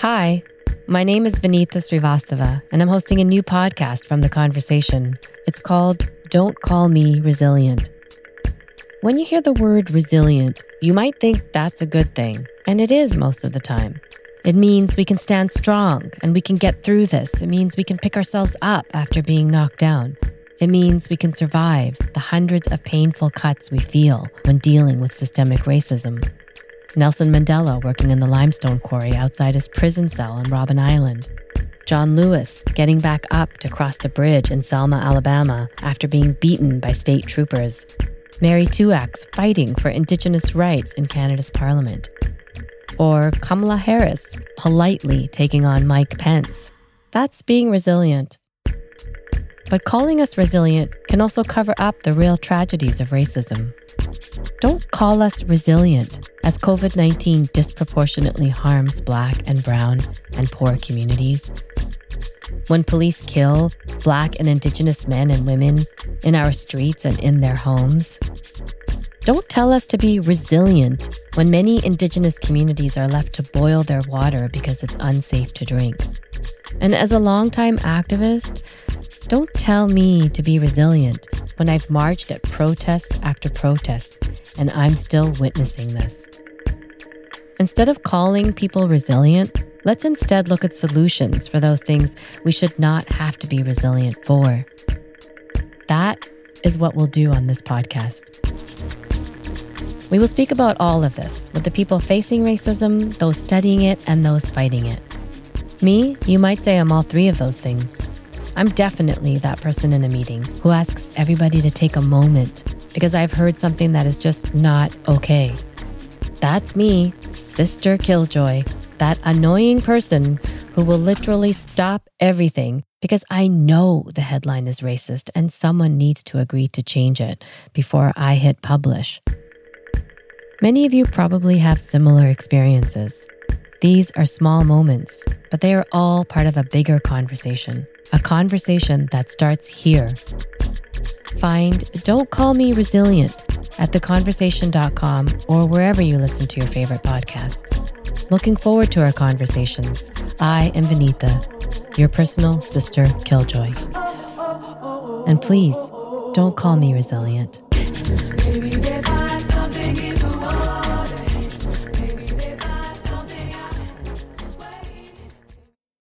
Hi, my name is Vinita Srivastava, and I'm hosting a new podcast from The Conversation. It's called Don't Call Me Resilient. When you hear the word resilient, you might think that's a good thing, and it is most of the time. It means we can stand strong and we can get through this. It means we can pick ourselves up after being knocked down. It means we can survive the hundreds of painful cuts we feel when dealing with systemic racism. Nelson Mandela working in the limestone quarry outside his prison cell on Robben Island. John Lewis getting back up to cross the bridge in Selma, Alabama after being beaten by state troopers. Mary Two-Axe fighting for Indigenous rights in Canada's Parliament. Or Kamala Harris politely taking on Mike Pence. That's being resilient. But calling us resilient can also cover up the real tragedies of racism. Don't call us resilient as COVID 19 disproportionately harms Black and Brown and poor communities. When police kill Black and Indigenous men and women in our streets and in their homes. Don't tell us to be resilient when many Indigenous communities are left to boil their water because it's unsafe to drink. And as a longtime activist, don't tell me to be resilient when I've marched at protest after protest and I'm still witnessing this. Instead of calling people resilient, let's instead look at solutions for those things we should not have to be resilient for. That is what we'll do on this podcast. We will speak about all of this with the people facing racism, those studying it, and those fighting it. Me, you might say I'm all three of those things. I'm definitely that person in a meeting who asks everybody to take a moment because I've heard something that is just not okay. That's me, Sister Killjoy, that annoying person who will literally stop everything because I know the headline is racist and someone needs to agree to change it before I hit publish. Many of you probably have similar experiences. These are small moments, but they are all part of a bigger conversation, a conversation that starts here. Find Don't Call Me Resilient at theconversation.com or wherever you listen to your favorite podcasts. Looking forward to our conversations. I am Vinita, your personal sister Killjoy. And please, don't call me resilient.